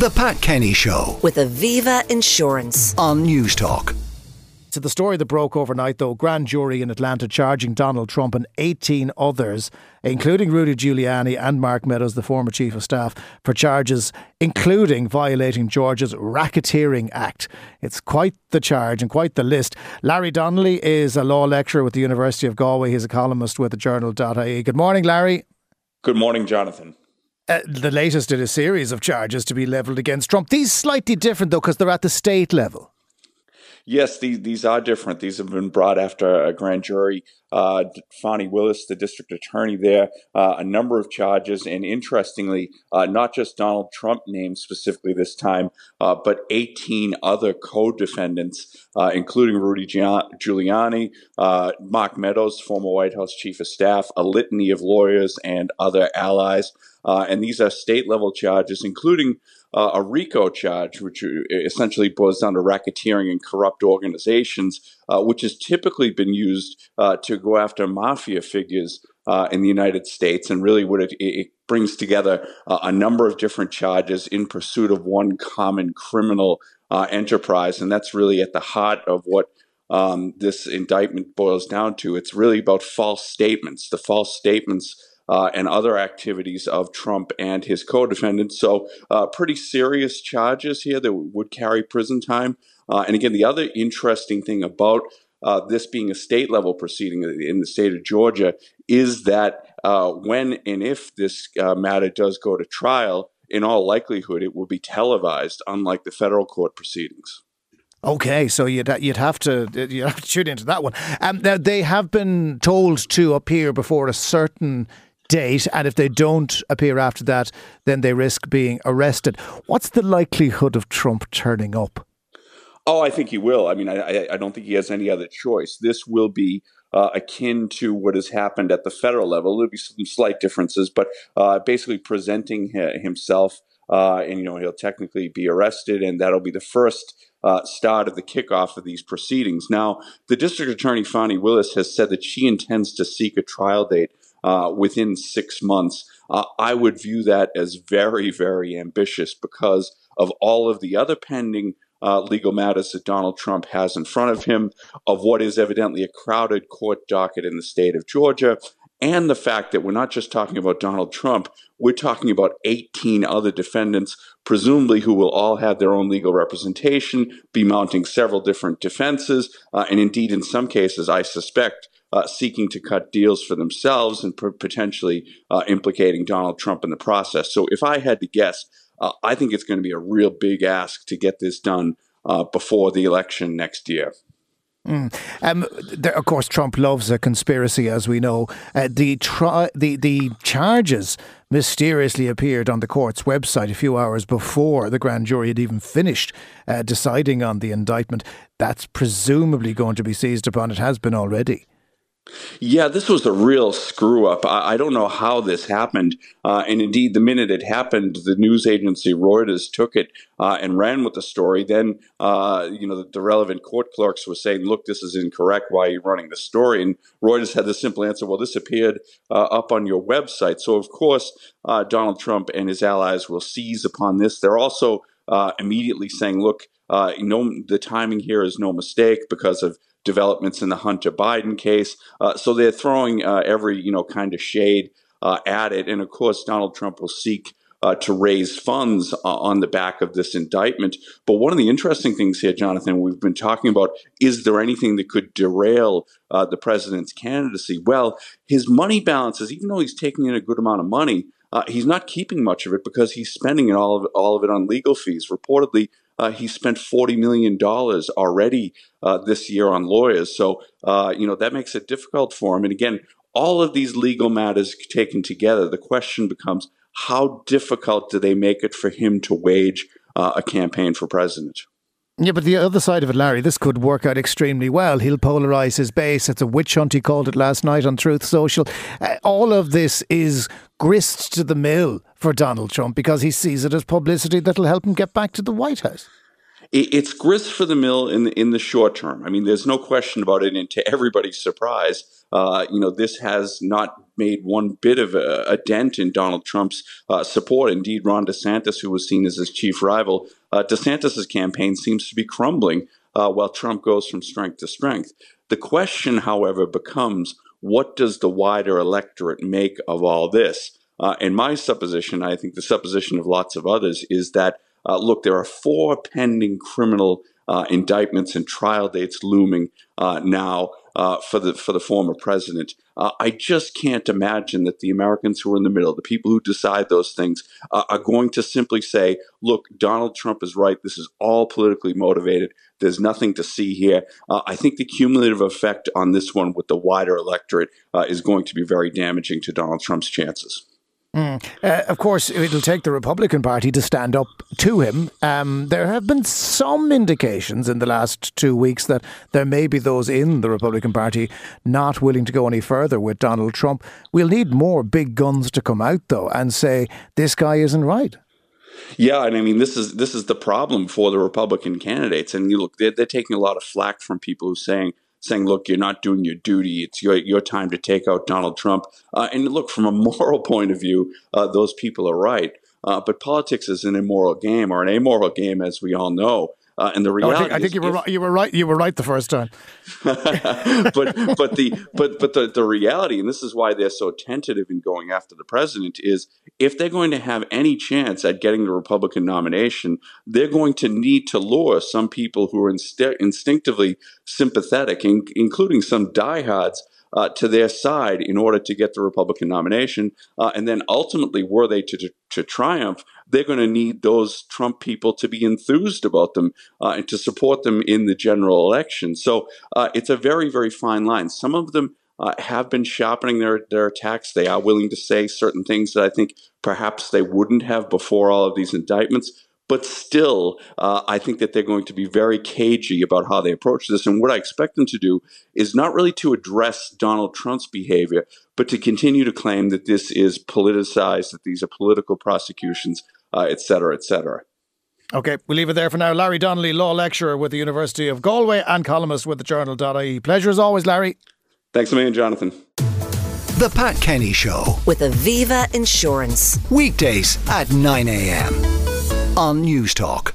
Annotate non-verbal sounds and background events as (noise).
The Pat Kenny Show with Aviva Insurance. on Newstalk. To the story that broke overnight, though, grand jury in Atlanta charging Donald Trump and 18 others, including Rudy Giuliani and Mark Meadows, the former chief of staff, for charges including violating Georgia's Racketeering Act. It's quite the charge and quite the list. Larry Donnelly is a law lecturer with the University of Galway. He's a columnist with the journal.ie. Good morning, Larry. Good morning, Jonathan. Uh, the latest in a series of charges to be levelled against Trump. These slightly different, though, because they're at the state level. Yes, these these are different. These have been brought after a grand jury. Uh, Willis, the district attorney there, uh, a number of charges, and interestingly, uh, not just Donald Trump named specifically this time, uh, but 18 other co-defendants, uh, including Rudy Giuliani, uh, Mark Meadows, former White House chief of staff, a litany of lawyers and other allies. And these are state level charges, including uh, a RICO charge, which essentially boils down to racketeering and corrupt organizations, uh, which has typically been used uh, to go after mafia figures uh, in the United States. And really, what it, it brings together uh, a number of different charges in pursuit of one common criminal uh, enterprise. And that's really at the heart of what um, this indictment boils down to. It's really about false statements. The false statements uh, and other activities of Trump and his co defendants. So, uh, pretty serious charges here that would carry prison time. Uh, and again, the other interesting thing about uh, this being a state level proceeding in the state of Georgia is that uh, when and if this uh, matter does go to trial, in all likelihood, it will be televised, unlike the federal court proceedings. Okay, so you'd you'd have to you have to tune into that one. Um, they have been told to appear before a certain date, and if they don't appear after that, then they risk being arrested. What's the likelihood of Trump turning up? Oh, I think he will. I mean, I, I don't think he has any other choice. This will be uh, akin to what has happened at the federal level. There'll be some slight differences, but uh, basically presenting himself, uh, and you know, he'll technically be arrested, and that'll be the first. Uh, start of the kickoff of these proceedings. Now, the district attorney Fani Willis has said that she intends to seek a trial date uh, within six months. Uh, I would view that as very, very ambitious because of all of the other pending uh, legal matters that Donald Trump has in front of him, of what is evidently a crowded court docket in the state of Georgia, and the fact that we're not just talking about Donald Trump, we're talking about 18 other defendants, presumably who will all have their own legal representation, be mounting several different defenses, uh, and indeed, in some cases, I suspect, uh, seeking to cut deals for themselves and p- potentially uh, implicating Donald Trump in the process. So, if I had to guess, uh, I think it's going to be a real big ask to get this done uh, before the election next year. Mm. Um, there, of course, Trump loves a conspiracy, as we know. Uh, the, tri- the the charges mysteriously appeared on the court's website a few hours before the grand jury had even finished uh, deciding on the indictment. That's presumably going to be seized upon. It has been already. Yeah, this was a real screw up. I, I don't know how this happened. Uh, and indeed, the minute it happened, the news agency Reuters took it uh, and ran with the story. Then, uh, you know, the, the, relevant court clerks were saying, look, this is incorrect. Why are you running the story? And Reuters had the simple answer well, this appeared uh, up on your website. So, of course, uh, Donald Trump and his allies will seize upon this. They're also uh, immediately saying, look, no, the timing here is no mistake because of developments in the Hunter Biden case. Uh, so they're throwing uh, every you know kind of shade uh, at it, and of course Donald Trump will seek. Uh, to raise funds uh, on the back of this indictment. But one of the interesting things here, Jonathan, we've been talking about is there anything that could derail the president's candidacy? Well, his money balances, even though he's taking in a good amount of money, he's not keeping much of it because he's spending it all of all of it on legal fees. Reportedly, uh, he spent $40 million already uh, this year on lawyers. So, uh, you know, that makes it difficult for him. And again, all of these legal matters taken together, the question becomes how difficult do they make it for him to wage uh, a campaign for president? Yeah, but the other side of it, Larry, this could work out extremely well. He'll polarise his base. It's a witch hunt, he called it last night on Truth Social. Uh, all of this is grist to the mill for Donald Trump because he sees it as publicity that'll help him get back to the White House it's grist for the mill in the, in the short term. I mean, there's no question about it. And to everybody's surprise, uh, you know, this has not made one bit of a, a dent in Donald Trump's uh, support. Indeed, Ron DeSantis, who was seen as his chief rival, uh, DeSantis' campaign seems to be crumbling uh, while Trump goes from strength to strength. The question, however, becomes what does the wider electorate make of all this? Uh, and my supposition, I think the supposition of lots of others, is that uh, look, there are four pending criminal uh, indictments and trial dates looming uh, now uh, for the for the former president. Uh, I just can't imagine that the Americans who are in the middle, the people who decide those things, uh, are going to simply say, "Look, Donald Trump is right. This is all politically motivated. There's nothing to see here." Uh, I think the cumulative effect on this one with the wider electorate uh, is going to be very damaging to Donald Trump's chances. Mm. Uh, of course, it'll take the Republican Party to stand up to him. Um, there have been some indications in the last two weeks that there may be those in the Republican Party not willing to go any further with Donald Trump. We'll need more big guns to come out, though, and say this guy isn't right. Yeah, and I mean this is this is the problem for the Republican candidates, and you look they're, they're taking a lot of flack from people who saying saying, look, you're not doing your duty. It's your, your time to take out Donald Trump. Uh, and look, from a (laughs) moral point of view, uh, those people are right. Uh, but politics is an immoral game or an amoral game, as we all know. Uh, and the reality, I think, I think you were right, you were right. You were right the first time. (laughs) but but the but but the, the reality, and this is why they're so tentative in going after the president, is if they're going to have any chance at getting the Republican nomination, they're going to need to lure some people who are inst- instinctively sympathetic, in- including some diehards uh, to their side in order to get the Republican nomination. Uh, and then ultimately, were they to, to, to triumph, they're going to need those Trump people to be enthused about them uh, and to support them in the general election. So uh, it's a very, very fine line. Some of them uh, have been sharpening their, their attacks. They are willing to say certain things that I think perhaps they wouldn't have before all of these indictments. But still, uh, I think that they're going to be very cagey about how they approach this. And what I expect them to do is not really to address Donald Trump's behavior, but to continue to claim that this is politicized, that these are political prosecutions, uh, et cetera, et cetera. Okay, we'll leave it there for now. Larry Donnelly, law lecturer with the University of Galway and columnist with the journal.ie. Pleasure as always, Larry. Thanks a million, Jonathan. The Pat Kenny Show. With Aviva Insurance. Weekdays at 9 a.m. on Newstalk.